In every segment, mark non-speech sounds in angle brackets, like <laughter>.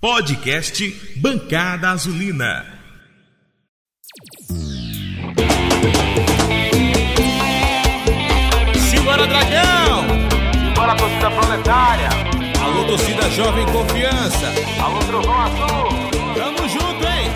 Podcast Bancada Azulina. Simbora, Dragão! Simbora, torcida proletária! Alô, torcida jovem confiança! Alô, trovão azul! Tamo junto, hein?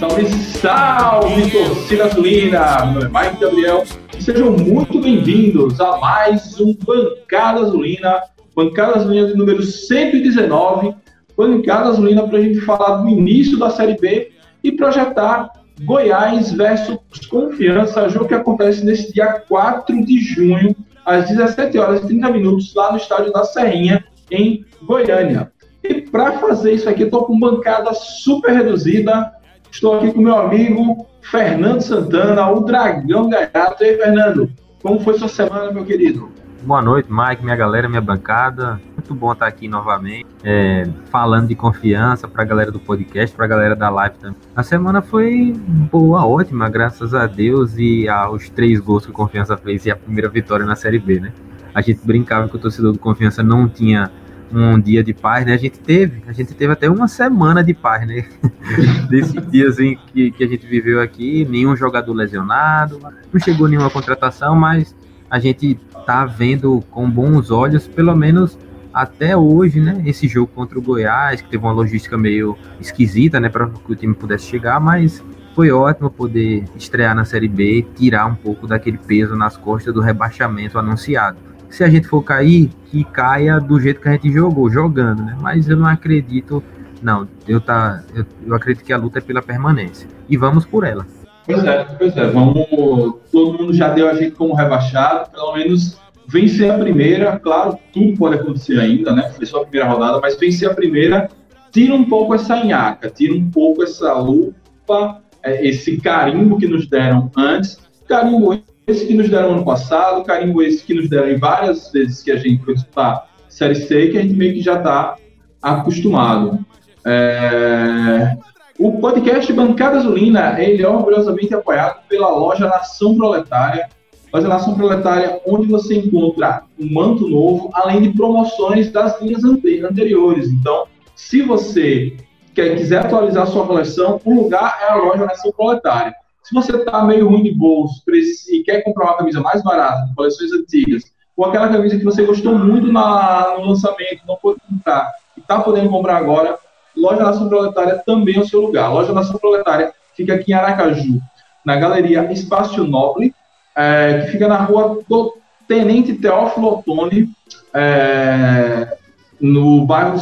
Salve, salve, torcida azulina! Meu nome é Mike Gabriel e sejam muito bem-vindos a mais um Bancada Azulina Bancada Azulina de número 119, Bancada Azulina para a gente falar do início da Série B e projetar Goiás versus Confiança, jogo que acontece nesse dia 4 de junho, às 17 horas e 30 minutos, lá no estádio da Serrinha, em Goiânia. E para fazer isso aqui, estou com bancada super reduzida. Estou aqui com meu amigo Fernando Santana, o Dragão Gaiato. E aí, Fernando, como foi sua semana, meu querido? Boa noite, Mike, minha galera, minha bancada. Muito bom estar aqui novamente, é, falando de confiança para a galera do podcast, para a galera da live também. A semana foi boa, ótima, graças a Deus e aos três gols que o Confiança fez e a primeira vitória na Série B, né? A gente brincava que o torcedor do Confiança não tinha um dia de paz, né? A gente teve, a gente teve até uma semana de paz, né? <laughs> Desse dia assim, que, que a gente viveu aqui, nenhum jogador lesionado, não chegou nenhuma contratação, mas a gente tá vendo com bons olhos, pelo menos até hoje, né? Esse jogo contra o Goiás, que teve uma logística meio esquisita, né? Para que o time pudesse chegar, mas foi ótimo poder estrear na Série B, tirar um pouco daquele peso nas costas do rebaixamento anunciado. Se a gente for cair, que caia do jeito que a gente jogou, jogando, né? Mas eu não acredito, não. Eu, tá, eu, eu acredito que a luta é pela permanência. E vamos por ela. Pois é, pois é. Vamos. Todo mundo já deu a gente como rebaixado, pelo menos vencer a primeira. Claro, tudo pode acontecer ainda, né? Foi só a primeira rodada, mas vencer a primeira tira um pouco essa nhaca, tira um pouco essa lupa, é, esse carimbo que nos deram antes. Carimbo esse que nos deram ano passado, carimbo esse que nos deram em várias vezes que a gente foi disputar Série C, que a gente meio que já está acostumado. É... O podcast Bancada Azulina, ele é orgulhosamente apoiado pela loja Nação Proletária. Loja Nação Proletária, onde você encontra um manto novo, além de promoções das linhas anteriores. Então, se você quer, quiser atualizar sua coleção, o lugar é a loja Nação Proletária. Se você está meio ruim de bolso e quer comprar uma camisa mais barata, de coleções antigas, ou aquela camisa que você gostou muito na, no lançamento, não pôde comprar, e está podendo comprar agora, Loja Nação Proletária também é o seu lugar. A Loja Nação Proletária fica aqui em Aracaju, na Galeria Espaço Nobre, é, que fica na rua do Tenente Teófilo Ottoni, é, no bairro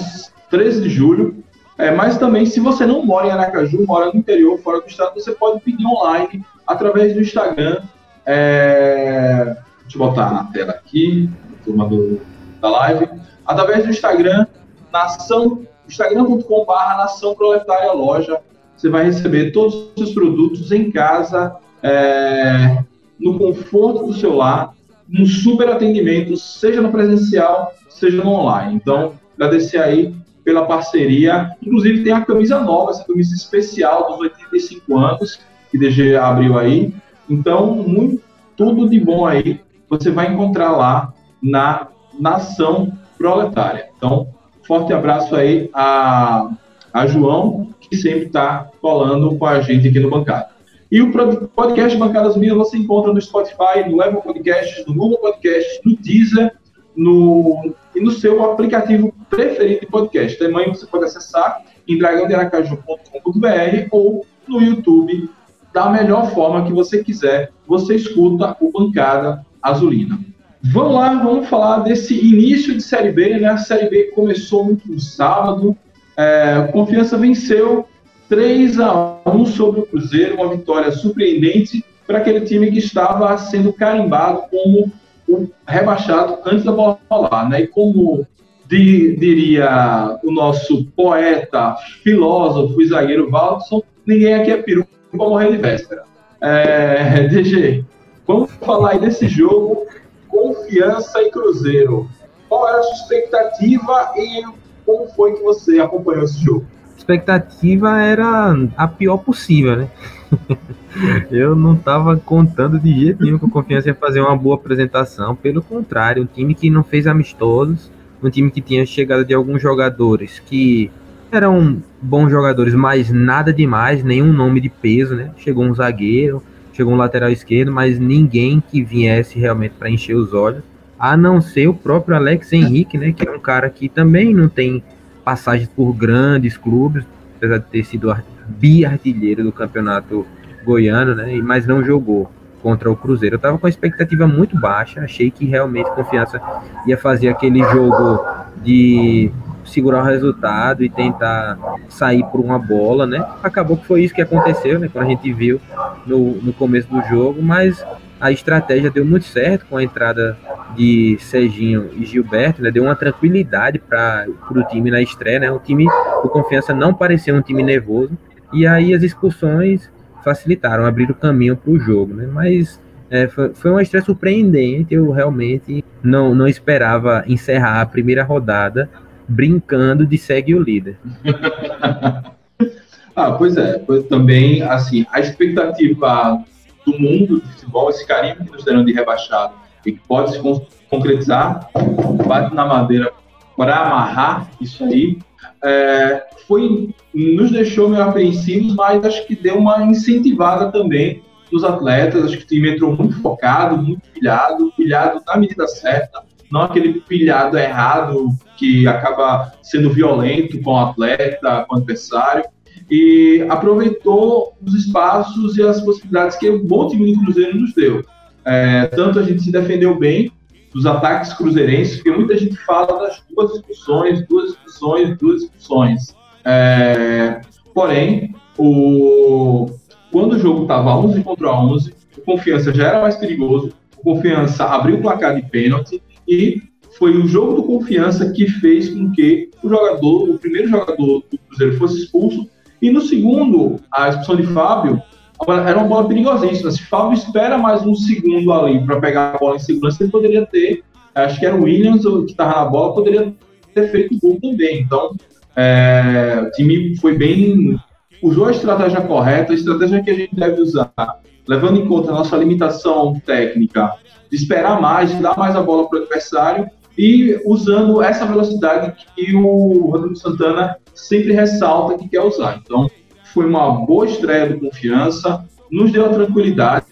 13 de Julho. É, mas também, se você não mora em Aracaju, mora no interior, fora do estado, você pode pedir online através do Instagram. É, deixa eu botar na tela aqui, turma do, da live. Através do Instagram, Nação instagram.com.br Nação Proletária Loja. Você vai receber todos os seus produtos em casa, é, no conforto do seu lar, num super atendimento, seja no presencial, seja no online. Então, agradecer aí pela parceria. Inclusive, tem a camisa nova, essa camisa especial dos 85 anos, que DG abriu aí. Então, muito, tudo de bom aí você vai encontrar lá na Nação Proletária. Então, Forte abraço aí a, a João, que sempre está colando com a gente aqui no Bancada. E o podcast Bancadas Minas você encontra no Spotify, no Apple Podcasts, no Google Podcasts, no Deezer no, e no seu aplicativo preferido de podcast. Também você pode acessar em dragãodearacaju.com.br ou no YouTube, da melhor forma que você quiser. Você escuta o Bancada Azulina. Vamos lá, vamos falar desse início de Série B, né? A Série B começou no último sábado. É, Confiança venceu 3 a 1 sobre o Cruzeiro, uma vitória surpreendente para aquele time que estava sendo carimbado como o rebaixado antes da bola rolar, né? E como de, diria o nosso poeta, filósofo e zagueiro Waldson, ninguém aqui é peru para morrer de véspera. É, <laughs> DG, vamos falar aí desse jogo Confiança e Cruzeiro. Qual era a sua expectativa e como foi que você acompanhou esse jogo? Expectativa era a pior possível, né? <laughs> Eu não estava contando de jeito nenhum que Confiança ia fazer uma boa apresentação. Pelo contrário, um time que não fez amistosos, um time que tinha chegado de alguns jogadores que eram bons jogadores, mas nada demais, nenhum nome de peso, né? Chegou um zagueiro, chegou um lateral esquerdo, mas ninguém que viesse realmente para encher os olhos, a não ser o próprio Alex Henrique, né? Que é um cara que também não tem passagem por grandes clubes, apesar de ter sido bi-artilheiro do campeonato goiano, né? Mas não jogou contra o Cruzeiro. Eu tava com a expectativa muito baixa, achei que realmente confiança ia fazer aquele jogo de segurar o resultado e tentar sair por uma bola, né? Acabou que foi isso que aconteceu, né? Quando a gente viu no, no começo do jogo, mas a estratégia deu muito certo com a entrada de Serginho e Gilberto, né? Deu uma tranquilidade para o time na estreia, né? O time o Confiança não parecia um time nervoso e aí as expulsões facilitaram, abriram o caminho para o jogo, né? Mas é, foi, foi uma estreia surpreendente. Eu realmente não, não esperava encerrar a primeira rodada brincando de segue o líder. <laughs> ah, pois é. Pois também, assim, a expectativa do mundo do futebol, esse carinho que nos deram de rebaixado e que pode se concretizar, bate na madeira para amarrar isso aí, é, foi, nos deixou meio apreensivos, mas acho que deu uma incentivada também nos atletas. Acho que o time entrou muito focado, muito pilhado, pilhado na medida certa, não aquele pilhado errado que acaba sendo violento com o atleta, com o adversário. E aproveitou os espaços e as possibilidades que o bom time do Cruzeiro nos deu. É, tanto a gente se defendeu bem dos ataques cruzeirenses, porque muita gente fala das duas expulsões, duas expulsões, duas expulsões. É, porém, o, quando o jogo estava 11 contra 11, o Confiança já era mais perigoso, o Confiança abriu o placar de pênalti e foi o jogo do Confiança que fez com que o jogador, o primeiro jogador do Cruzeiro fosse expulso e no segundo, a expulsão de Fábio era uma bola perigosíssima. Se Fábio espera mais um segundo ali para pegar a bola em segurança, ele poderia ter, acho que era o Williams que estava na bola, poderia ter feito o gol também. Então, é, o time foi bem. usou a estratégia correta, a estratégia que a gente deve usar, levando em conta a nossa limitação técnica, de esperar mais, de dar mais a bola para o adversário e usando essa velocidade que o Rodrigo Santana sempre ressalta que quer usar. Então, foi uma boa estreia do Confiança, nos deu a tranquilidade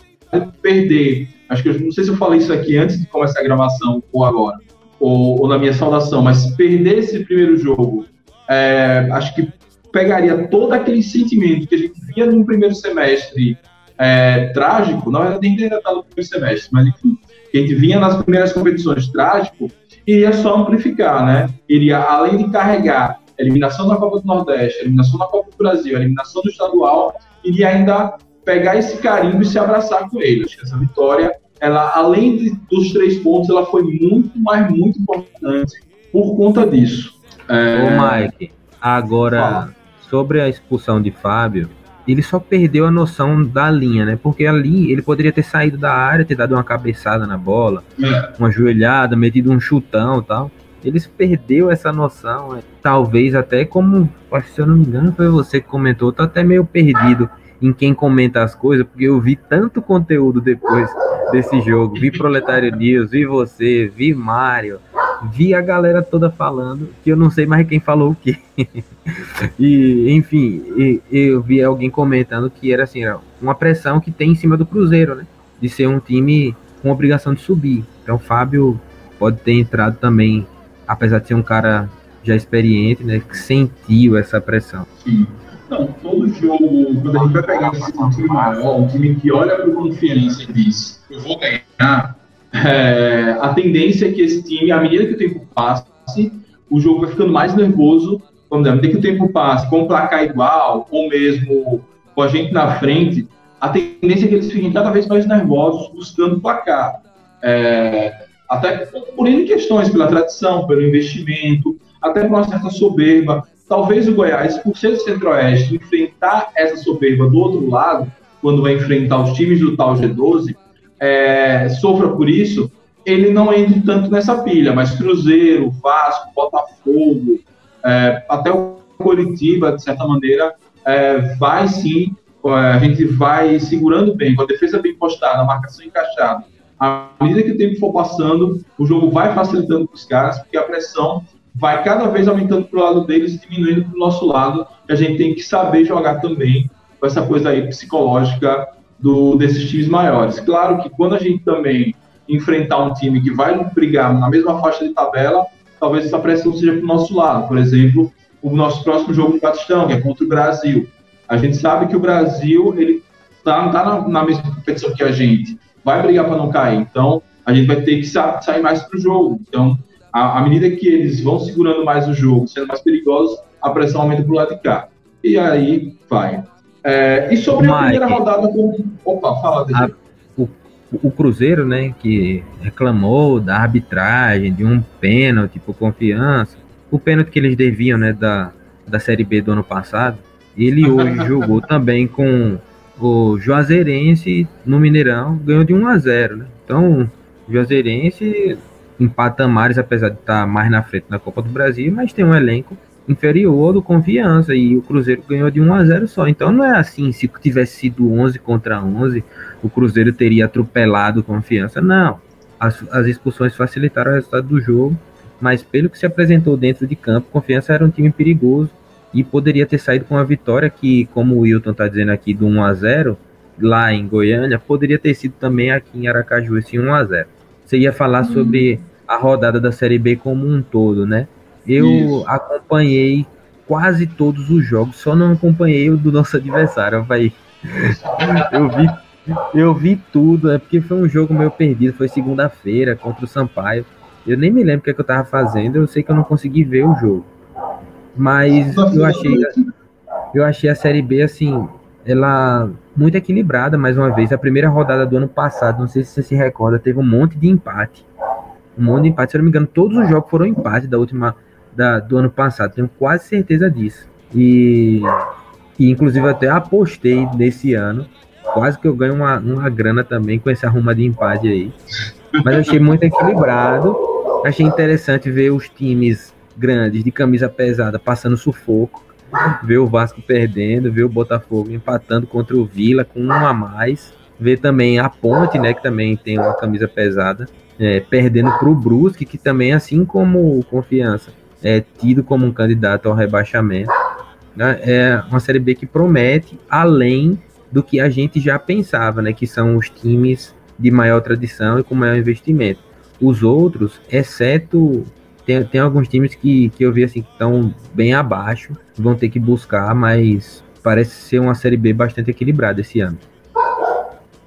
perder. Acho que eu não sei se eu falei isso aqui antes de começar a gravação ou agora, ou, ou na minha saudação, mas perder esse primeiro jogo é, acho que pegaria todo aquele sentimento que a gente via no primeiro semestre é, trágico, não era nem ainda está no primeiro semestre, mas enfim, que a gente vinha nas primeiras competições trágico, iria só amplificar, né? Iria, além de carregar a eliminação da Copa do Nordeste, a eliminação da Copa do Brasil, a eliminação do estadual, iria ainda pegar esse carimbo e se abraçar com ele. Acho que essa vitória, ela, além de, dos três pontos, ela foi muito, mas muito importante por conta disso. É... Ô, Mike, agora, Fala. sobre a expulsão de Fábio, ele só perdeu a noção da linha, né? Porque ali ele poderia ter saído da área, ter dado uma cabeçada na bola, é. uma joelhada, metido um chutão e tal. Eles perdeu essa noção, né? talvez até como, se eu não me engano, foi você que comentou, tô até meio perdido em quem comenta as coisas, porque eu vi tanto conteúdo depois desse jogo. Vi Proletário News, vi você, vi Mário, vi a galera toda falando, que eu não sei mais quem falou o quê. <laughs> e, enfim, e, eu vi alguém comentando que era assim, uma pressão que tem em cima do Cruzeiro, né? De ser um time com obrigação de subir. Então, Fábio pode ter entrado também, apesar de ser um cara já experiente, né? Que sentiu essa pressão. Sim. Não, todo jogo, quando a gente vai pegar um time maior, um time que olha para o confiança e diz, eu vou ganhar, é, a tendência é que esse time, à medida que o tempo passe, o jogo vai ficando mais nervoso. Vamos dizer, à medida que o tempo passe, com o placar igual, ou mesmo com a gente na frente, a tendência é que eles fiquem cada vez mais nervosos buscando placar. É, até por N questões, pela tradição, pelo investimento, até por uma certa soberba. Talvez o Goiás, por ser do Centro-Oeste, enfrentar essa soberba do outro lado, quando vai enfrentar os times do tal G12, é, sofra por isso, ele não entra tanto nessa pilha, mas Cruzeiro, Vasco, Botafogo, é, até o Coritiba, de certa maneira, é, vai sim, é, a gente vai segurando bem, com a defesa bem postada, a marcação encaixada, à medida que o tempo for passando, o jogo vai facilitando para os caras, porque a pressão vai cada vez aumentando para o lado deles e diminuindo para o nosso lado. E a gente tem que saber jogar também com essa coisa aí psicológica do, desses times maiores. Claro que quando a gente também enfrentar um time que vai brigar na mesma faixa de tabela, talvez essa pressão seja para o nosso lado. Por exemplo, o nosso próximo jogo de Batistão, que é contra o Brasil. A gente sabe que o Brasil ele tá, tá na, na mesma competição que a gente, vai brigar para não cair. Então, a gente vai ter que sa sair mais para o jogo. Então, à, medida que eles vão segurando mais o jogo, sendo mais perigosos, a pressão aumenta para o lado de cá. E aí vai. É, e sobre Mike, a primeira rodada com. Opa, fala, a, o, o Cruzeiro, né, que reclamou da arbitragem, de um pênalti por confiança, o pênalti que eles deviam, né, da, da Série B do ano passado, ele hoje <laughs> jogou também com o Juazeirense no Mineirão, ganhou de 1 a 0, né? Então, o Juazeirense em patamares, apesar de estar mais na frente na Copa do Brasil, mas tem um elenco inferior do Confiança e o Cruzeiro ganhou de 1 a 0 só. Então não é assim, se tivesse sido 11 contra 11, o Cruzeiro teria atropelado Confiança. Não. As, as expulsões facilitaram o resultado do jogo, mas pelo que se apresentou dentro de campo, Confiança era um time perigoso e poderia ter saído com a vitória que, como o Wilton está dizendo aqui, do 1 a 0 lá em Goiânia, poderia ter sido também aqui em Aracaju esse 1 a 0 Você ia falar hum. sobre a rodada da Série B como um todo, né? Eu Isso. acompanhei quase todos os jogos, só não acompanhei o do nosso adversário, vai. <laughs> Eu vi, eu vi tudo, é porque foi um jogo meio perdido, foi segunda-feira contra o Sampaio. Eu nem me lembro o que, é que eu tava fazendo, eu sei que eu não consegui ver o jogo. Mas eu achei eu achei a série B assim, ela muito equilibrada mais uma vez. A primeira rodada do ano passado, não sei se você se recorda, teve um monte de empate. Um monte de empate, se eu não me engano, todos os jogos foram empate da última da, do ano passado, tenho quase certeza disso. E, e inclusive até apostei nesse ano, quase que eu ganho uma, uma grana também com esse arruma de empate aí. Mas eu achei muito equilibrado, achei interessante ver os times grandes de camisa pesada passando sufoco, ver o Vasco perdendo, ver o Botafogo empatando contra o Vila com um a mais, ver também a Ponte, né, que também tem uma camisa pesada, é, perdendo para o Brusque, que também, assim como o Confiança, é tido como um candidato ao rebaixamento. Né? É uma Série B que promete além do que a gente já pensava, né? Que são os times de maior tradição e com maior investimento. Os outros, exceto tem, tem alguns times que, que eu vi assim que estão bem abaixo, vão ter que buscar, mas parece ser uma série B bastante equilibrada esse ano.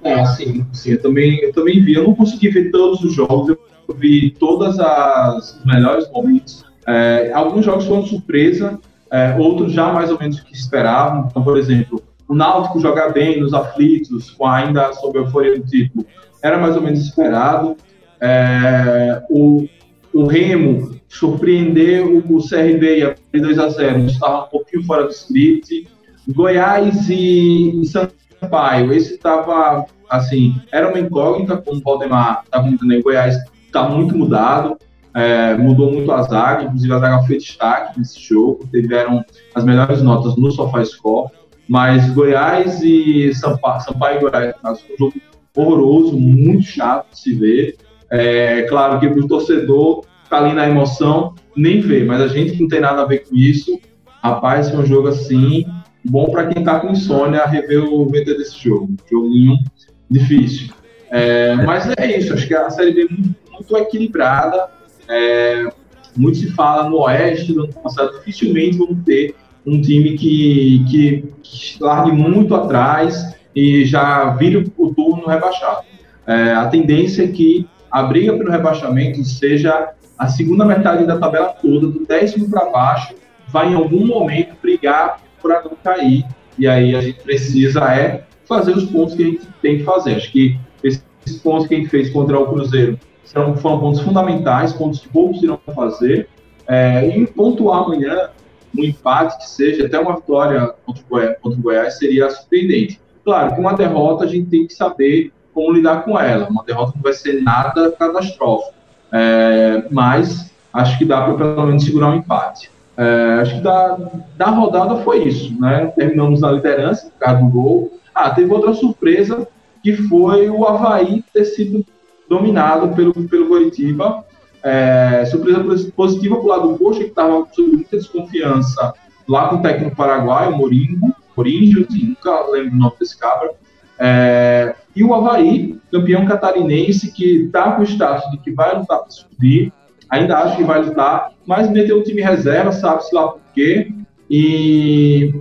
É, sim, sim, eu também, eu também vi. Eu não consegui ver todos os jogos, eu vi todas as melhores momentos é, alguns jogos foram surpresa, é, outros já mais ou menos o que esperavam. Então, por exemplo, o Náutico jogar bem nos aflitos, com ainda sob a euforia do título, era mais ou menos esperado. É, o, o Remo surpreender o, CRB e abrir 2 a 0 estava um pouquinho fora do script. Goiás e, e Sampaio, esse estava assim, era uma incógnita, como o Valdemar está comentando aí, Goiás está muito mudado é, mudou muito a zaga, inclusive a zaga foi destaque nesse jogo, tiveram as melhores notas no SofaScore, mas Goiás e Sampaio, Sampaio e Goiás, um jogo horroroso, muito chato de se ver. É claro que o torcedor tá ali na emoção, nem vê, mas a gente que não tem nada a ver com isso, rapaz, foi um jogo assim, bom para quem tá com insônia rever o VT desse jogo. Joguinho difícil. É, mas é isso, acho que a série B é muito, muito equilibrada. É, muito se fala no Oeste do ano passado, dificilmente vamos ter um time que, que, que largue muito atrás e já vire o turno rebaixado. É, a tendência é que a briga pelo rebaixamento seja a segunda metade da tabela toda, do décimo para baixo, vai em algum momento brigar para não cair. E aí a gente precisa é fazer os pontos que a gente tem que fazer. Acho que esses pontos que a gente fez contra o Cruzeiro serão, foram pontos fundamentais, pontos que poucos irão fazer. É, e pontuar amanhã um empate que seja, até uma vitória contra o, Goiás, contra o Goiás seria surpreendente. Claro que uma derrota a gente tem que saber como lidar com ela. Uma derrota não vai ser nada catastrófico. É, mas acho que dá para pelo menos segurar um empate. É, acho que da, da rodada foi isso. Né? Terminamos na liderança, por causa do gol. Ah, teve outra surpresa, que foi o Havaí ter sido dominado pelo, pelo Coritiba. É, surpresa positiva para o lado do Coxa, que estava sob muita desconfiança lá com o técnico paraguaio, Moringo, assim, nunca lembro o nome desse cabra. É, e o Havaí, campeão catarinense, que está com o status de que vai lutar para subir, ainda acho que vai lutar, mas meteu o time reserva, sabe-se lá por quê, e,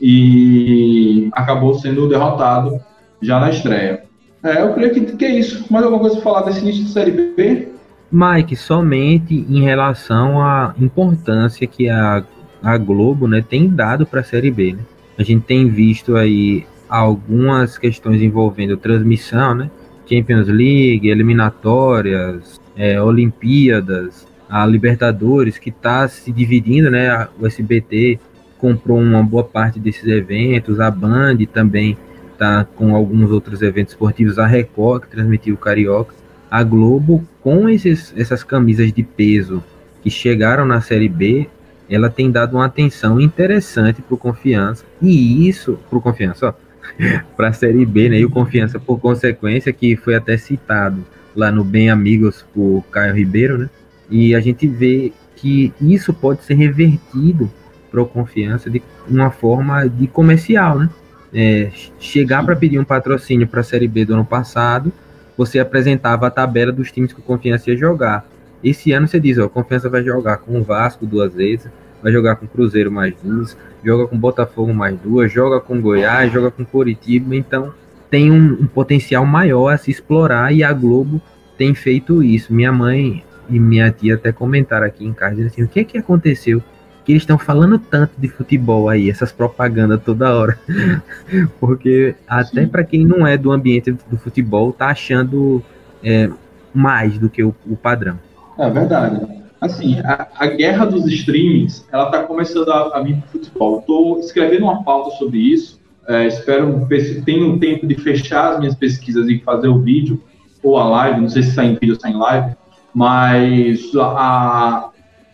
e acabou sendo derrotado já na estreia. É, eu creio que, que é isso. Mais alguma coisa para falar desse início de Série B? Mike, somente em relação à importância que a, a Globo né, tem dado para a Série B. Né? A gente tem visto aí algumas questões envolvendo transmissão, né? Champions League, eliminatórias, é, Olimpíadas, a Libertadores, que está se dividindo, né? O SBT comprou uma boa parte desses eventos, a Band também está com alguns outros eventos esportivos, a Record, que transmitiu o Carioca, a Globo, com esses, essas camisas de peso que chegaram na Série B, ela tem dado uma atenção interessante para o Confiança, e isso, para o Confiança, <laughs> para a Série B, né? E o Confiança, por consequência, que foi até citado lá no Bem Amigos por Caio Ribeiro, né? E a gente vê que isso pode ser revertido para o Confiança de uma forma de comercial, né? É, chegar para pedir um patrocínio para a Série B do ano passado, você apresentava a tabela dos times que o Confiança ia jogar. Esse ano você diz, ó, o Confiança vai jogar com o Vasco duas vezes, vai jogar com o Cruzeiro mais duas, joga com Botafogo mais duas, joga com Goiás, joga com Coritiba, então tem um, um, potencial maior a se explorar e a Globo tem feito isso. Minha mãe e minha tia até comentaram aqui em casa assim, o que é que aconteceu? Que eles estão falando tanto de futebol aí, essas propagandas toda hora. <laughs> Porque até para quem não é do ambiente do futebol, tá achando é, mais do que o, o padrão. É verdade assim, a, a, guerra dos streamings, ela está começando a, a vir para o futebol. Estou escrevendo uma pauta sobre isso. É, espero ver se tenho tempo de fechar as minhas pesquisas e fazer o vídeo ou a live. Não sei se está em vídeo ou está em live, mas a,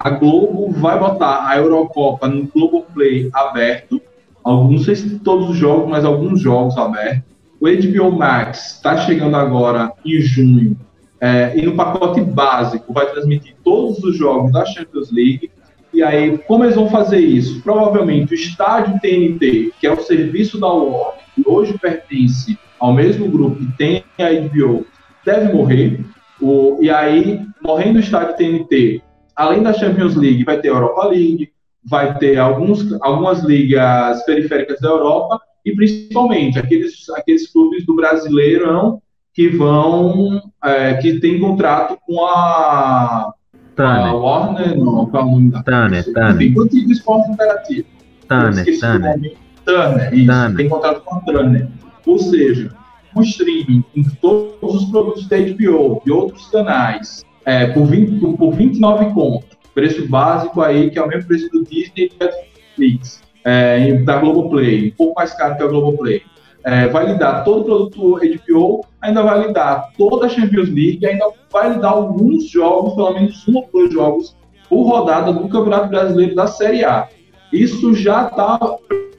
a Globo vai botar a Eurocopa no Globoplay aberto. Não sei se todos os jogos, mas alguns jogos abertos. O HBO Max está chegando agora em junho é, e no pacote básico vai transmitir todos os jogos da Champions League. E aí, como eles vão fazer isso? Provavelmente o estádio TNT, que é o serviço da Warner, que hoje pertence ao mesmo grupo que tem a HBO, deve morrer. O, e aí, morrendo o estádio TNT, além da Champions League, vai ter a Europa League, vai ter alguns, algumas ligas periféricas da Europa e principalmente aqueles, aqueles clubes do Brasileirão que vão, é, que tem contrato com a, a Warner, não, qual é o nome da Turner, Turner. Enfim, do esporte interativo. Turner, Turner. Turner, isso, Turner. tem contrato com a Turner. Ou seja, o streaming com todos os produtos da HBO e outros canais é, por, 20, por 29 contos, preço básico aí, que é o mesmo preço do Disney e do Netflix, é, da Globoplay, um pouco mais caro que a Globoplay é, vai lhe dar todo o produto HBO, ainda vai lhe dar toda a Champions League, ainda vai lhe dar alguns jogos, pelo menos um ou dois jogos por rodada do Campeonato Brasileiro da Série A. Isso já está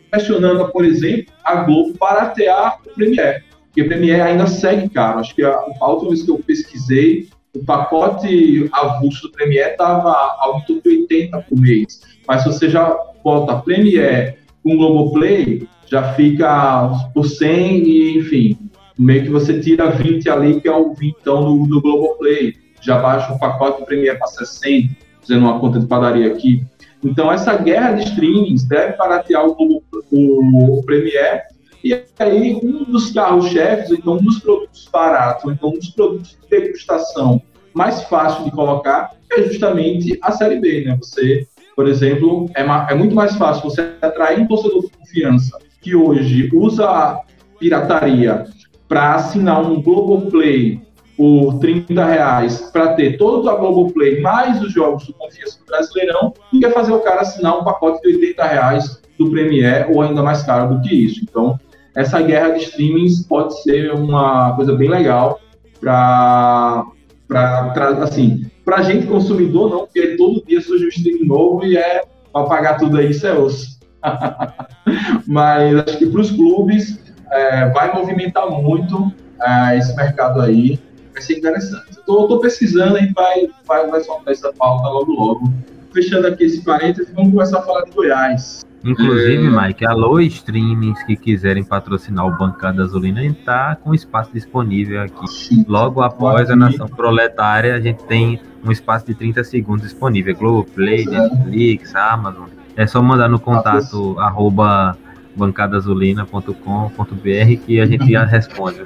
pressionando, por exemplo, a Globo para atear o Premier, porque o Premier ainda segue caro. Acho que a, a última vez que eu pesquisei, o pacote avulso do Premier estava torno de 80 por mês. Mas se você já bota Premier com Globoplay, já fica por 100 e, enfim, meio que você tira 20 ali, que é o 20 do, do Globoplay, já baixa o pacote do Premiere para 60, fazendo uma conta de padaria aqui. Então, essa guerra de streamings deve baratear o, o, o Premiere, e aí um dos carros-chefes, então um dos produtos baratos, então um dos produtos de degustação mais fácil de colocar é justamente a série B, né? Você, por exemplo, é, é muito mais fácil você atrair um torcedor de confiança que hoje usa pirataria para assinar um Globoplay por 30 reais para ter todo a Globoplay mais os jogos do Confiança do Brasileirão e quer fazer o cara assinar um pacote de 80 reais do Premiere ou ainda mais caro do que isso. Então, essa guerra de streamings pode ser uma coisa bem legal para assim, para gente consumidor não, porque todo dia surge um streaming novo e é para pagar tudo aí, isso é osso. <laughs> Mas acho que para os clubes é, vai movimentar muito é, esse mercado aí. vai ser interessante. Estou pesquisando, gente vai, vai, vai soltar essa pauta logo logo. Fechando aqui esse parênteses, vamos começar a falar de Goiás. Inclusive, é... Mike, alô streamings que quiserem patrocinar o Bancada Azulina, a gente tá com espaço disponível aqui. Sim. Logo após a Nação Proletária, a gente tem um espaço de 30 segundos disponível. Globoplay, Netflix, Amazon. É só mandar no contato arroba bancadazulina.com.br que a gente já responde.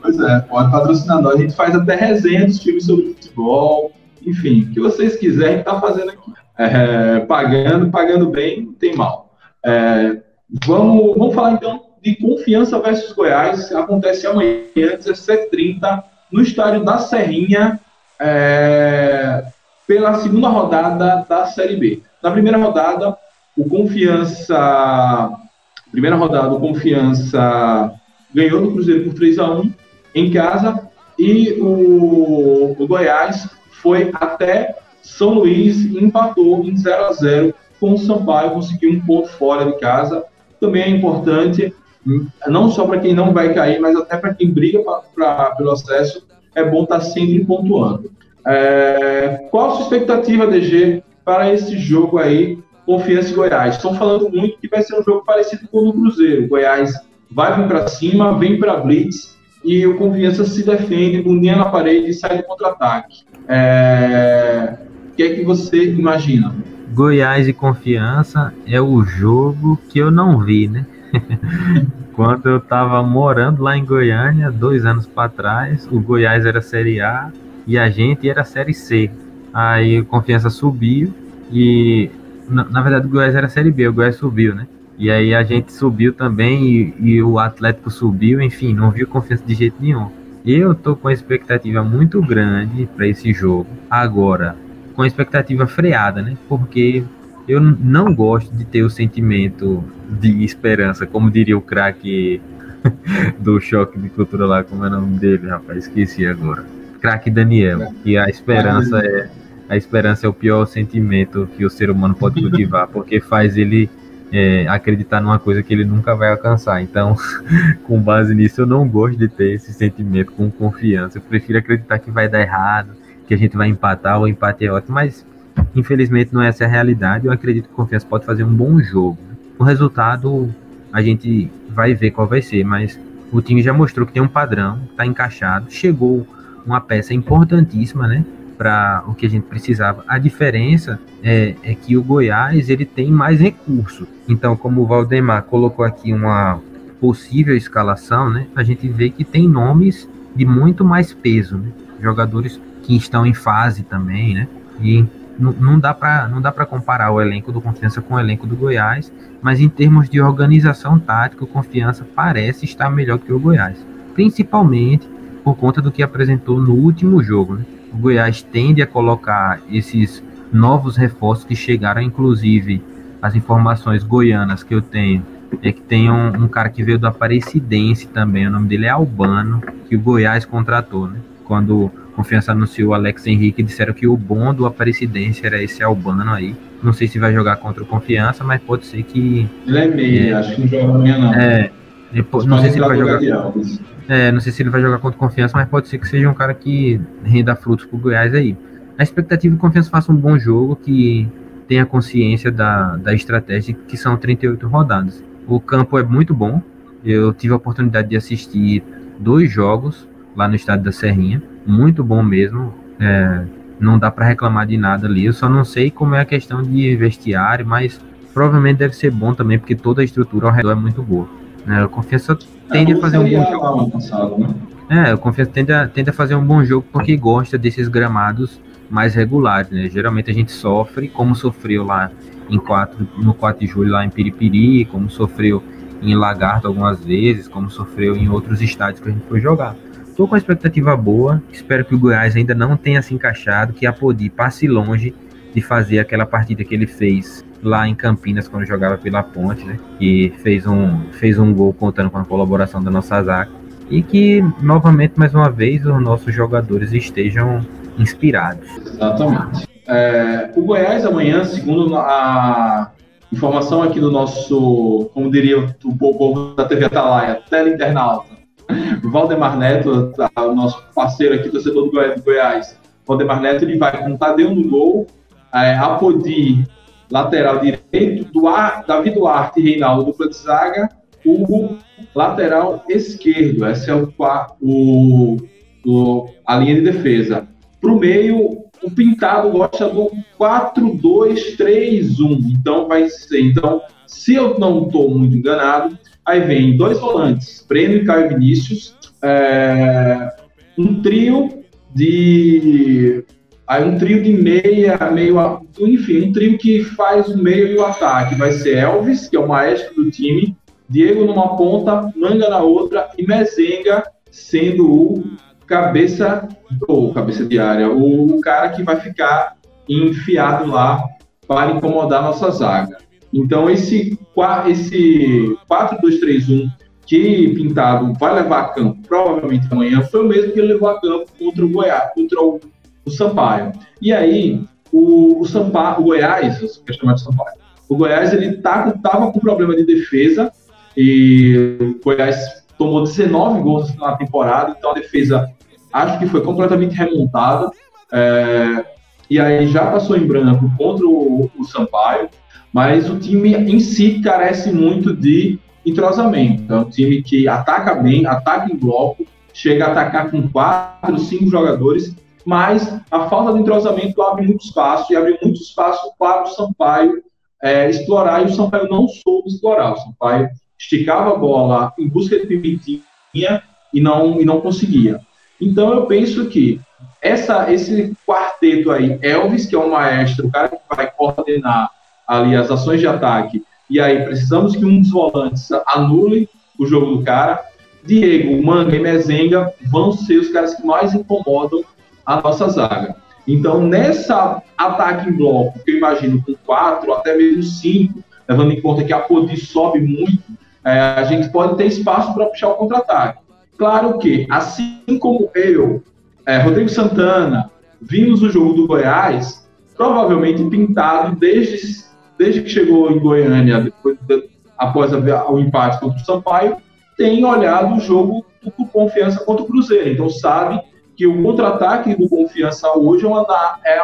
Pois é, pode patrocinar nós. A gente faz até resenha dos filmes sobre futebol. Enfim, o que vocês quiserem, tá fazendo aqui. É, pagando, pagando bem, não tem mal. É, vamos, vamos falar então de Confiança versus Goiás. Acontece amanhã, 17h30, no estádio da Serrinha, é, pela segunda rodada da Série B. Na primeira rodada, o Confiança. Primeira rodada, o Confiança ganhou do Cruzeiro por 3 a 1 em casa e o, o Goiás foi até São Luís empatou em 0 a 0 com o Sampaio, conseguiu um ponto fora de casa. Também é importante, não só para quem não vai cair, mas até para quem briga pra, pra, pelo acesso, é bom estar tá sempre pontuando. É, qual a sua expectativa, DG, para esse jogo aí, Confiança e Goiás? Estão falando muito que vai ser um jogo parecido com o do Cruzeiro. Goiás vai vir para cima, vem para blitz e o Confiança se defende, bundinha na parede e sai de contra-ataque. É... O que é que você imagina? Goiás e Confiança é o jogo que eu não vi, né? <laughs> Quando eu estava morando lá em Goiânia, dois anos para trás, o Goiás era Série A e a gente era Série C. Aí o Confiança subiu e, na, na verdade, o Goiás era Série B, o Goiás subiu, né? E aí a gente subiu também e, e o Atlético subiu, enfim, não viu confiança de jeito nenhum. Eu tô com expectativa muito grande para esse jogo. Agora, com expectativa freada, né? Porque eu não gosto de ter o sentimento de esperança, como diria o craque <laughs> do choque de cultura lá, como é o nome dele, rapaz, esqueci agora. Craque Daniel, que a esperança é a esperança é o pior sentimento que o ser humano pode cultivar, porque faz ele é, acreditar numa coisa que ele nunca vai alcançar. Então, <laughs> com base nisso, eu não gosto de ter esse sentimento com confiança. Eu prefiro acreditar que vai dar errado, que a gente vai empatar, o empate é ótimo, mas infelizmente não é essa a realidade. Eu acredito que confiança pode fazer um bom jogo. O resultado a gente vai ver qual vai ser, mas o time já mostrou que tem um padrão, está encaixado, chegou uma peça importantíssima, né? Para o que a gente precisava. A diferença é, é, que o Goiás ele tem mais recursos. Então, como o Valdemar colocou aqui uma possível escalação, né, a gente vê que tem nomes de muito mais peso, né? jogadores que estão em fase também, né? E não dá para não dá para comparar o elenco do Confiança com o elenco do Goiás, mas em termos de organização tática, o Confiança parece estar melhor que o Goiás, principalmente por conta do que apresentou no último jogo, né? O Goiás tende a colocar esses novos reforços que chegaram, inclusive as informações goianas que eu tenho é que tem um, um, cara que veio do Aparecidense também, o nome dele é Albano, que o Goiás contratou, né? Quando Confiança anunciou o Alex Henrique, disseram que o bom do Aparecidense era esse Albano aí. Não sei se vai jogar contra o Confiança, mas pode ser que. Ele é meio, é, acho que não joga amanhã não. É, não sei se ele vai jogar. É, não sei se ele vai jogar contra confiança, mas pode ser que seja um cara que renda frutos pro Goiás aí. A expectativa é que confiança faça um bom jogo, que tenha consciência da, da estratégia, que são 38 rodadas. O campo é muito bom. Eu tive a oportunidade de assistir dois jogos lá no estádio da Serrinha. Muito bom mesmo. É, não dá para reclamar de nada ali. Eu só não sei como é a questão de vestiário, mas provavelmente deve ser bom também, porque toda a estrutura ao redor é muito boa. Né? A confiança tende a fazer um bom jogo. Né? É, o Confiança tende a, tende a fazer um bom jogo porque gosta desses gramados mais regulares, né? Geralmente a gente sofre, como sofreu lá em 4, no 4 de julho lá em Piripiri, como sofreu em Lagarto algumas vezes, como sofreu em outros estádios que a gente foi jogar. Estou com a expectativa boa, espero que o Goiás ainda não tenha se encaixado, que a Podi passe longe de fazer aquela partida que ele fez lá em Campinas quando jogava pela Ponte, né? E fez um, fez um gol contando com a colaboração da nossa zaga. E que, novamente, mais uma vez, os nossos jogadores estejam inspirados. Exatamente. É, o Goiás amanhã, segundo a informação aqui do nosso, como diria o povo da TV Atalaia, tela internauta, Valdemar Neto, tá, o nosso parceiro aqui, torcedor do Goiás, Valdemar Neto, ele vai com Tadeu no gol, é, Apodi, lateral direito, Duarte, Davi Duarte e Reinaldo, dupla de zaga, Hugo, lateral esquerdo. Essa é o, o, o a linha de defesa. Para o meio, o Pintado gosta do 4-2-3-1. Então, vai ser. Então, se eu não estou muito enganado, aí vem dois volantes, Breno e Caio Vinícius, é, um trio de Aí um trio de meia, meio, enfim, um trio que faz o meio e o ataque. Vai ser Elvis, que é o maestro do time, Diego numa ponta, Manga na outra e Mezenga sendo o cabeça ou cabeça de área, o, o cara que vai ficar enfiado lá para incomodar nossa zaga. Então esse esse 4-2-3-1 que Pintado vai levar a campo provavelmente amanhã foi o mesmo que ele levou a campo contra o Goiás, contra o o Sampaio. E aí, o, o, Sampaio, o Goiás, eu chamar de Sampaio, o Goiás ele tá, tava com problema de defesa e o Goiás tomou 19 gols na temporada, então a defesa acho que foi completamente remontada. É, e aí já passou em branco contra o, o, Sampaio, mas o time em si carece muito de entrosamento. É um time que ataca bem, ataca em bloco, chega a atacar com quatro, cinco jogadores mas a falta de entrosamento abre muito espaço e abre muito espaço para o Sampaio é, explorar, e o Sampaio não soube explorar. O Sampaio esticava a bola em busca de pimentinha e não, e não conseguia. Então eu penso que essa, esse quarteto aí, Elvis, que é o maestro, o cara que vai coordenar ali as ações de ataque, e aí precisamos que um dos volantes anule o jogo do cara. Diego, Manga e Mezenga vão ser os caras que mais incomodam a nossa zaga. Então, nessa ataque em bloco, que eu imagino com quatro, até mesmo cinco, levando em conta que a Podi sobe muito, é, a gente pode ter espaço para puxar o contra-ataque. Claro que, assim como eu, é, Rodrigo Santana, vimos o jogo do Goiás, provavelmente pintado desde, desde que chegou em Goiânia, depois de, após a, o empate contra o Sampaio, tem olhado o jogo com confiança contra o Cruzeiro. Então, sabe que o contra-ataque do Confiança hoje é, uma, é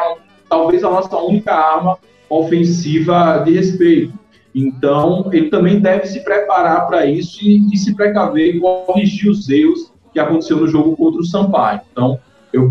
talvez a nossa única arma ofensiva de respeito. Então, ele também deve se preparar para isso e, e, se precaver e corrigir os erros que aconteceu no jogo contra o Sampaio. Então, eu,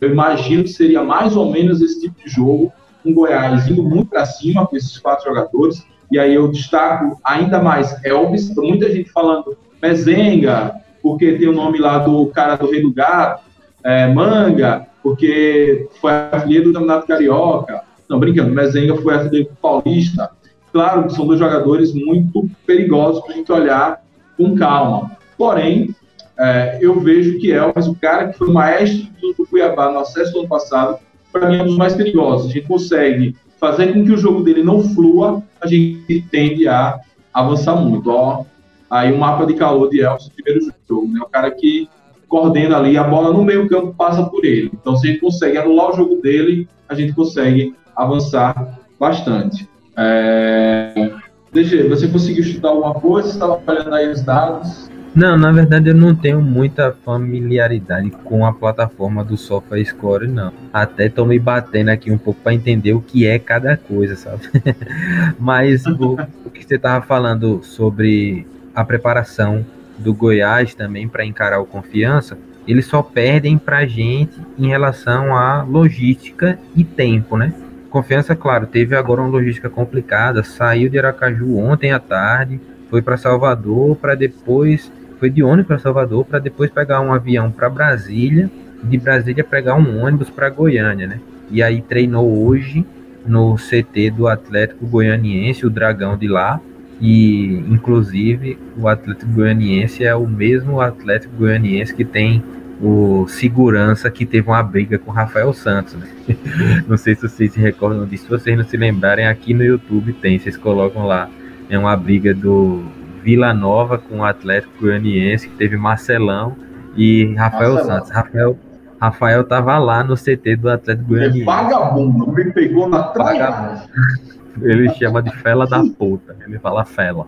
eu imagino que seria mais ou menos esse tipo de jogo, um Goiás indo muito para cima com esses quatro jogadores, e aí eu destaco ainda mais Elvis, muita gente falando Mezenga, porque tem o nome lá do cara do Rei do Gato, é, Manga, porque foi artilheiro do Campeonato Carioca. Não, brincando, Mezenga foi artilheiro paulista. Claro que são dois jogadores muito perigosos para a gente olhar com calma. Porém, é, eu vejo que Elvis, o cara que foi o maestro do Cuiabá no acesso do ano passado, para mim é um dos mais perigosos. A gente consegue fazer com que o jogo dele não flua, a gente tende a avançar muito. Ó, aí o mapa de calor de Elvis no primeiro jogo, né? O cara que coordena ali, a bola no meio campo passa por ele. Então, se a gente consegue anular o jogo dele, a gente consegue avançar bastante. É... DG, você conseguiu estudar alguma coisa? Você estava olhando aí os dados? Não, na verdade eu não tenho muita familiaridade com a plataforma do SofaScore, não. Até tô me batendo aqui um pouco para entender o que é cada coisa, sabe? <laughs> Mas o, o que você estava falando sobre a preparação do Goiás também para encarar o Confiança, eles só perdem para a gente em relação à logística e tempo, né? Confiança, claro, teve agora uma logística complicada, saiu de Aracaju ontem à tarde, foi para Salvador, para depois foi de ônibus para Salvador, para depois pegar um avião para Brasília, de Brasília pegar um ônibus para Goiânia, né? E aí treinou hoje no CT do Atlético Goianiense, o Dragão de lá, e inclusive o Atlético Goianiense é o mesmo Atlético Goianiense que tem o segurança que teve uma briga com Rafael Santos. Né? <laughs> Não sei se vocês se recordam disso. Se vocês não se lembrarem, aqui no YouTube tem. Vocês colocam lá. É uma briga do Vila Nova com o Atlético Goianiense, que teve Marcelão e Rafael Marcelão. Santos. Rafael, Rafael tava lá no CT do Atlético Goianiense. É vagabundo, me pegou na traia. Ele chama de fela da puta. Ele fala fela.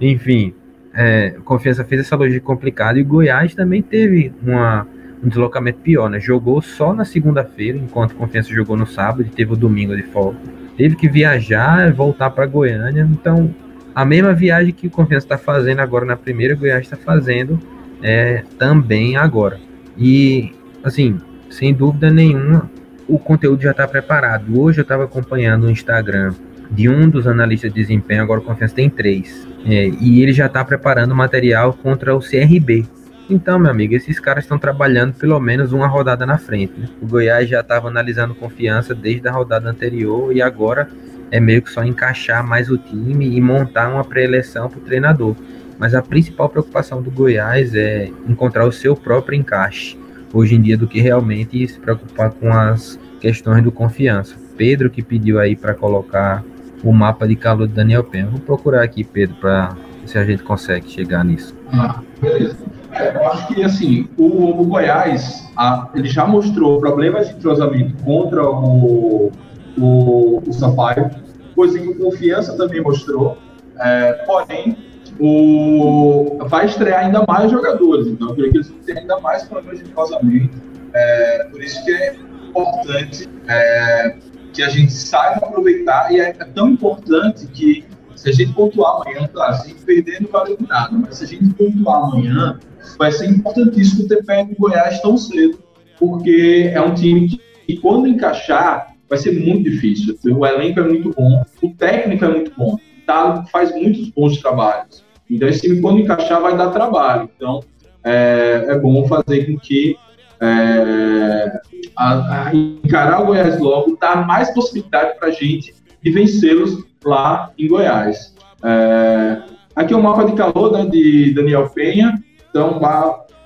Enfim, é, Confiança fez essa logística complicada e Goiás também teve uma, um deslocamento pior, né? Jogou só na segunda-feira, enquanto Confiança jogou no sábado e teve o domingo de folga. Teve que viajar voltar para Goiânia. Então, a mesma viagem que o Confiança está fazendo agora na primeira, Goiás está fazendo é, também agora. E, assim, sem dúvida nenhuma, o conteúdo já está preparado. Hoje eu estava acompanhando o Instagram de um dos analistas de desempenho, agora o Confiança tem três. É, e ele já está preparando material contra o CRB. Então, meu amigo, esses caras estão trabalhando pelo menos uma rodada na frente. Né? O Goiás já estava analisando confiança desde a rodada anterior e agora é meio que só encaixar mais o time e montar uma pré-eleição para o treinador. Mas a principal preocupação do Goiás é encontrar o seu próprio encaixe hoje em dia do que realmente se preocupar com as questões do confiança. Pedro que pediu aí para colocar o mapa de calor de Daniel Penha. Vou procurar aqui, Pedro, para se a gente consegue chegar nisso. Ah, beleza. É, eu acho que assim, o, o Goiás a, ele já mostrou problemas de entrosamento contra o, o, o Sampaio, coisa que o Confiança também mostrou. É, porém, o, vai estrear ainda mais jogadores, então eu creio que eles vão ter ainda mais problemas de entrosamento. É, por isso que é importante é, que a gente saiba aproveitar, e é, tão importante que se a gente pontuar amanhã, claro, se a gente perder não nada, mas se a gente pontuar amanhã, vai ser importantíssimo ter pé no Goiás tão cedo, porque é um time que, que, quando encaixar, vai ser muito difícil. O elenco é muito bom, o técnico é muito bom, o Talo faz muitos bons trabalhos. Então, esse time, quando encaixar, vai dar trabalho. Então, é, é bom fazer com que é, a, a encarar o Goiás logo dá mais possibilidade para a gente de vencê-los lá em Goiás. É, aqui é o mapa de calor né, de Daniel Penha, então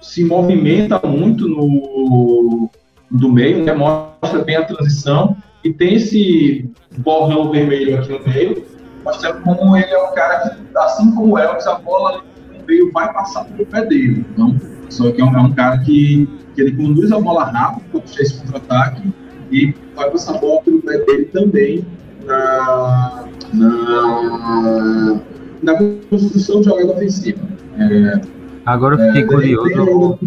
se movimenta muito no do meio, né, mostra bem a transição e tem esse borrão vermelho aqui no meio, mostrando como ele é um cara que, assim como o Elvis, a bola no meio vai passar pelo pé dele. Então, só que é um, é um cara que, que ele conduz a bola rápido para puxar esse contra-ataque e vai passar a bola pelo pé dele também na, na, na construção de jogada ofensiva. É, agora eu fiquei é, curioso.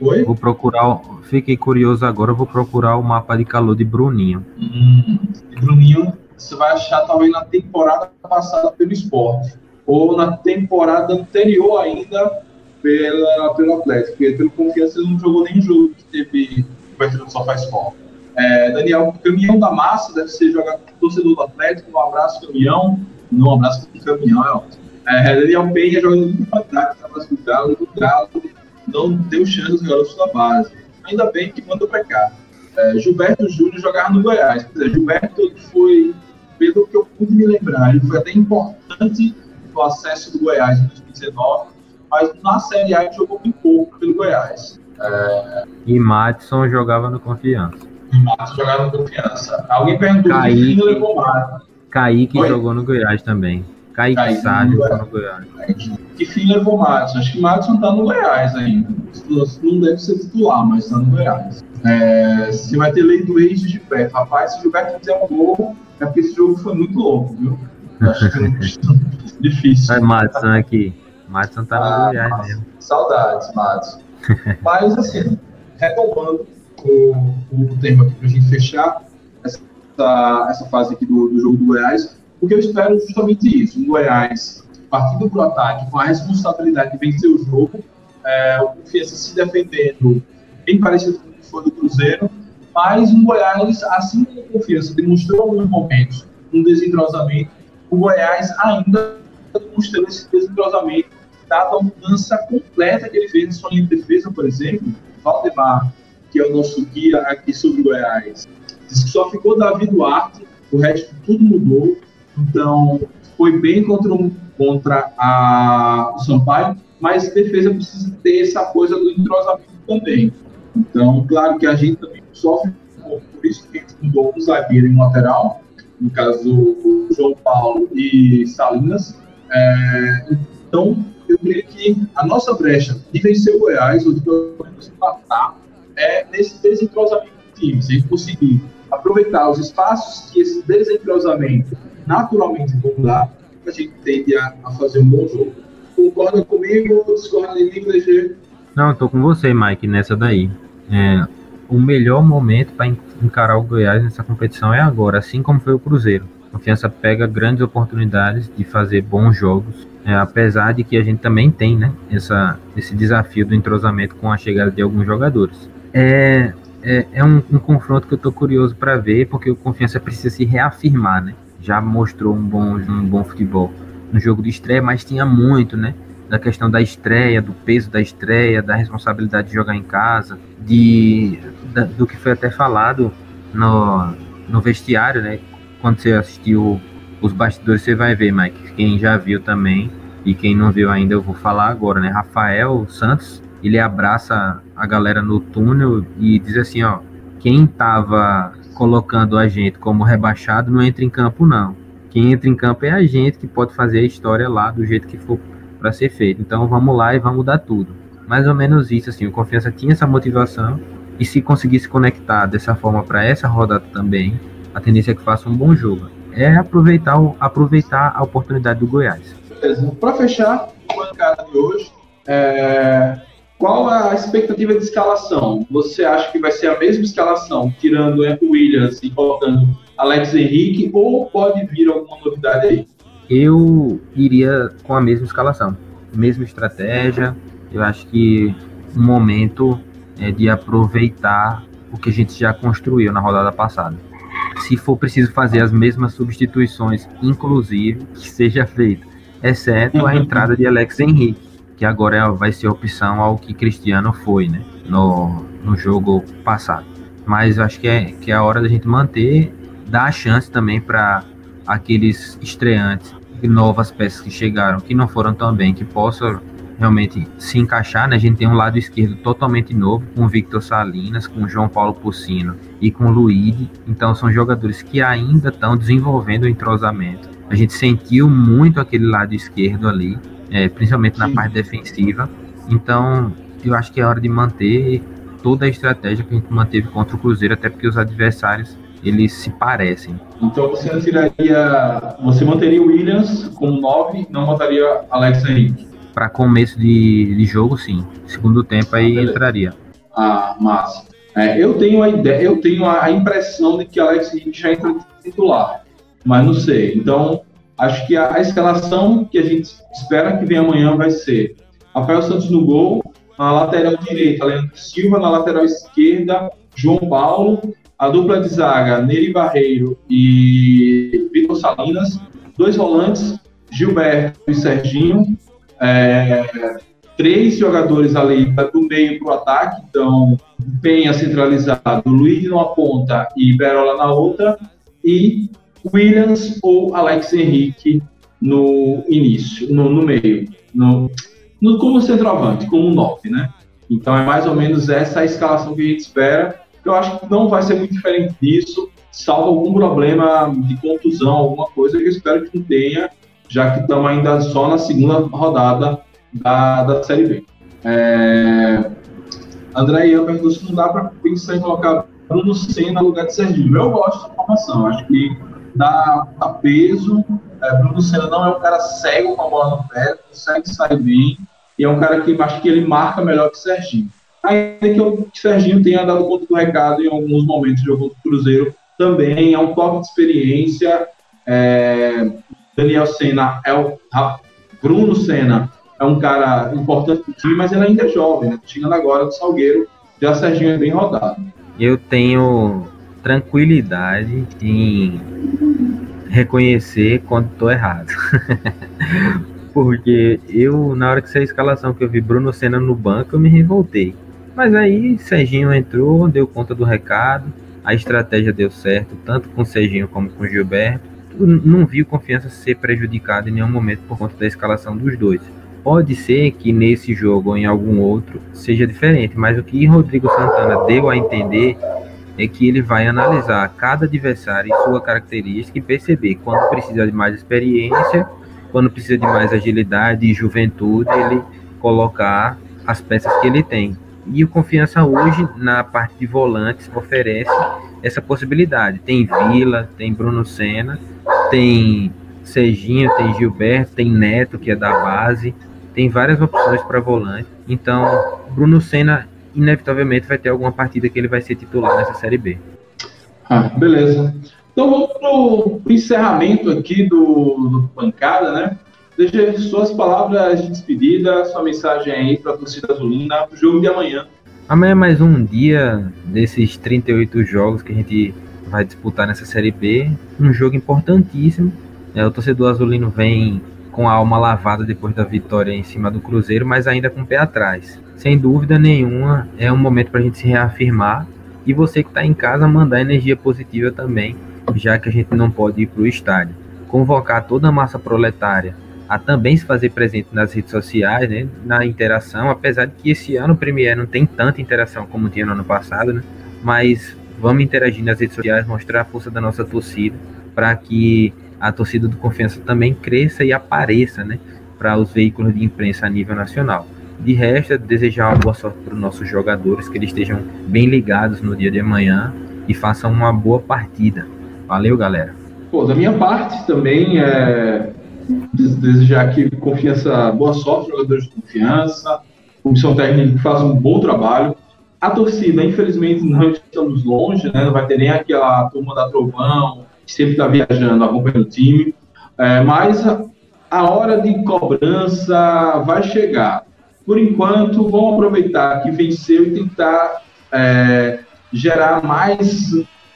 Oi? Vou procurar. Fiquei curioso agora, eu vou procurar o mapa de calor de Bruninho. Hum, Bruninho, você vai achar talvez na temporada passada pelo esporte. Ou na temporada anterior ainda pela, pelo Atlético. Porque pelo confiança ele não jogou nem jogo que teve cobertura do Só Faz Foco. É, Daniel, caminhão da massa, deve ser jogar torcedor do Atlético. Um abraço, caminhão. Não, um abraço caminhão, é ótimo. É, Daniel Penha jogando muito ataque, base do Galo, o Galo não deu chance aos garotos da base. Ainda bem que mandou para cá. É, Gilberto Júnior jogava no Goiás. Gilberto foi, pelo que eu pude me lembrar, ele foi até importante no acesso do Goiás em 2019, mas na Série A ele jogou muito pouco pelo Goiás. É... E Matson jogava no Confiança. E Matson jogava no Confiança. Alguém perguntou Kaique, que levou Matson. Kaique Oi? jogou no Goiás também. Kaique, Kaique Sá jogou no Goiás. Que fim levou Matson? Acho que Matson está no Goiás ainda. Não deve ser titular, mas está no Goiás. É, se vai ter lei do ex de Gilberto. Rapaz, se o Gilberto fizer um gol, é porque esse jogo foi muito louco, viu? Acho que é <laughs> difícil. É Matson aqui. Matson tá ah, Goiás Madison. mesmo. Saudades, Matson. <laughs> Mas, assim, retomando o, o tema aqui pra gente fechar essa, essa fase aqui do, do jogo do Goiás, porque eu espero justamente isso. O Goiás partindo para o ataque com a responsabilidade de vencer o jogo, é, o Confiança se defendendo bem parecido com o que foi do Cruzeiro, mas o Goiás, assim como o Confiança demonstrou em alguns momentos um desentrosamento, o Goiás ainda demonstrou esse desentrosamento, dado a mudança completa que ele fez na sua linha de defesa, por exemplo, Valdemar, que é o nosso guia aqui sobre o Goiás, disse que só ficou Davi Duarte, o resto tudo mudou, então foi bem contra, contra a, o Sampaio, mas defesa precisa ter essa coisa do entrosamento também. Então, claro que a gente também sofre por isso que a gente mudou um zagueiro e um lateral, no caso do João Paulo e Salinas. É, então, eu creio que a nossa brecha de vencer o Goiás, ou de pelo menos empatar, é nesse desentrosamento do time. Se a gente conseguir aproveitar os espaços que esse desentrosamento naturalmente vão dar, a gente tende a, a fazer um bom jogo. concorda comigo ou discorda de mim, DG? Não, tô com você, Mike, nessa daí. É, o melhor momento para encarar o Goiás nessa competição é agora, assim como foi o Cruzeiro. A Confiança pega grandes oportunidades de fazer bons jogos, é, apesar de que a gente também tem né, essa, esse desafio do entrosamento com a chegada de alguns jogadores. É, é, é um, um, confronto que eu estou curioso para ver, porque o Confiança precisa se reafirmar, né? Já mostrou um bom, um bom futebol no jogo de estreia, mas tinha muito, né? Da questão da estreia, do peso da estreia, da responsabilidade de jogar em casa, de, da, do que foi até falado no, no vestiário, né? Quando você assistiu os bastidores, você vai ver, Mike. Quem já viu também e quem não viu ainda, eu vou falar agora, né? Rafael Santos ele abraça a galera no túnel e diz assim, ó, quem tava colocando a gente como rebaixado não entra em campo não. Quem entra em campo é a gente que pode fazer a história lá do jeito que for para ser feito. Então vamos lá e vamos mudar tudo. Mais ou menos isso assim, o Confiança tinha essa motivação e se conseguisse conectar dessa forma para essa rodada também, a tendência é que faça um bom jogo. É aproveitar, aproveitar a oportunidade do Goiás. Para fechar o bancada de hoje, é, qual a expectativa de escalação? Você acha que vai ser a mesma escalação, tirando o Williams e colocando Alex Henrique, ou pode vir alguma novidade aí? Eu iria com a mesma escalação, mesma estratégia. Eu acho que o momento é de aproveitar o que a gente já construiu na rodada passada. Se for preciso fazer as mesmas substituições, inclusive, que seja feito, exceto a entrada de Alex Henrique que agora é, vai ser opção ao que Cristiano foi, né? No, no jogo passado. Mas eu acho que é, que é a hora da gente manter, dar a chance também para aqueles estreantes, novas peças que chegaram, que não foram tão bem, que possam realmente se encaixar, né? A gente tem um lado esquerdo totalmente novo, com o Victor Salinas, com o João Paulo Pucino e com o Luigi. Então são jogadores que ainda estão desenvolvendo o entrosamento. A gente sentiu muito aquele lado esquerdo ali, é, principalmente na Sim. parte defensiva. Então, eu acho que é hora de manter toda a estratégia que a gente manteve contra o Cruzeiro, até porque os adversários eles se parecem. Então você tiraria, você manteria o Williams como 9, não botaria Alex Henrique? Para começo de, de jogo, sim. Segundo tempo aí ah, entraria. Ah, massa. É, eu tenho a ideia, eu tenho a impressão de que Alex Henrique já entra titular, mas não sei. Então Acho que a, a escalação que a gente espera que venha amanhã vai ser Rafael Santos no gol, na lateral direita, Leandro Silva, na lateral esquerda, João Paulo, a dupla de zaga, Neri Barreiro e Vitor Salinas, dois volantes, Gilberto e Serginho, é, três jogadores ali do meio para o ataque, então Penha centralizado, Luiz numa ponta e Berola na outra, e Williams ou Alex Henrique no início, no, no meio, no, no, como centroavante, como nove, né? Então é mais ou menos essa a escalação que a gente espera. Eu acho que não vai ser muito diferente disso, salvo algum problema de contusão, alguma coisa que eu espero que não tenha, já que estamos ainda só na segunda rodada da, da Série B. É... André Ian perguntou se não dá para pensar em colocar Bruno Senna no lugar de Serginho. Eu gosto da formação, acho que dá, dá peso. É, Bruno Senna não é um cara cego com a bola no pé, consegue sair bem, e é um cara que acho que ele marca melhor que Serginho. Ainda que o Serginho tenha dado conta do recado em alguns momentos de jogo do Cruzeiro, também é um toque de experiência. É, Daniel Senna é o. Bruno Senna é um cara importante do time, mas ele ainda é jovem, né? Chegando agora do Salgueiro, já Serginho é bem rodado. Eu tenho tranquilidade em reconhecer quando estou errado. <laughs> Porque eu, na hora que saiu a escalação que eu vi Bruno Senna no banco, eu me revoltei. Mas aí Serginho entrou, deu conta do recado, a estratégia deu certo, tanto com Serginho como com Gilberto. Não vi confiança ser prejudicado em nenhum momento por conta da escalação dos dois. Pode ser que nesse jogo ou em algum outro seja diferente, mas o que Rodrigo Santana deu a entender é que ele vai analisar cada adversário e sua característica e perceber quando precisa de mais experiência, quando precisa de mais agilidade e juventude, ele colocar as peças que ele tem. E o Confiança hoje, na parte de volantes, oferece essa possibilidade. Tem Vila, tem Bruno Senna, tem Serginho, tem Gilberto, tem Neto, que é da base. tem várias opções para volante. Então, Bruno Senna inevitavelmente vai ter alguma partida que ele vai ser titular nessa Série B. Ah, beleza. Então vamos para o encerramento aqui do, do Pancada, né? Deixe suas palavras de despedida, sua mensagem aí para a torcida azulina para o jogo de amanhã. Amanhã é mais um dia desses 38 jogos que a gente vai disputar nessa Série B. Um jogo importantíssimo. É, o torcedor azulino vem com a alma lavada depois da vitória em cima do Cruzeiro, mas ainda com o pé atrás. Sem dúvida nenhuma, é um momento para a gente se reafirmar e você que está em casa mandar energia positiva também, já que a gente não pode ir para o estádio. Convocar toda a massa proletária a também se fazer presente nas redes sociais, né, na interação, apesar de que esse ano o Premier não tem tanta interação como tinha no ano passado, né, mas vamos interagir nas redes sociais, mostrar a força da nossa torcida, para que a torcida do Confiança também cresça e apareça né, para os veículos de imprensa a nível nacional. De resto, é desejar uma boa sorte para os nossos jogadores, que eles estejam bem ligados no dia de amanhã e façam uma boa partida. Valeu, galera. Pô, da minha parte também é desejar aqui confiança, boa sorte, jogadores de confiança, comissão técnica que faz um bom trabalho. A torcida, infelizmente, não estamos longe, né? Não vai ter nem aquela turma da Trovão, que sempre está viajando, acompanhando o time. É, mas a, a hora de cobrança vai chegar. Por enquanto, vamos aproveitar que venceu e tentar é, gerar mais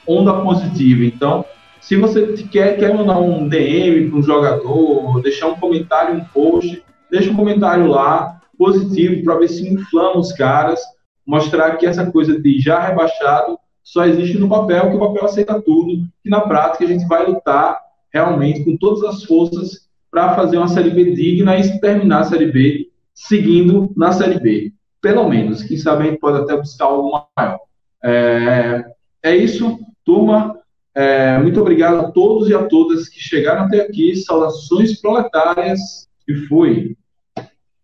onda positiva. Então, se você quer, quer mandar um DM para um jogador, deixar um comentário, um post, deixa um comentário lá, positivo, para ver se inflama os caras, mostrar que essa coisa de já rebaixado só existe no papel, que o papel aceita tudo, que na prática a gente vai lutar realmente com todas as forças para fazer uma Série B digna e terminar a Série B seguindo na Série B. Pelo menos, quem sabe a gente pode até buscar algo maior. É, é isso, turma. É, muito obrigado a todos e a todas que chegaram até aqui. Saudações proletárias e fui.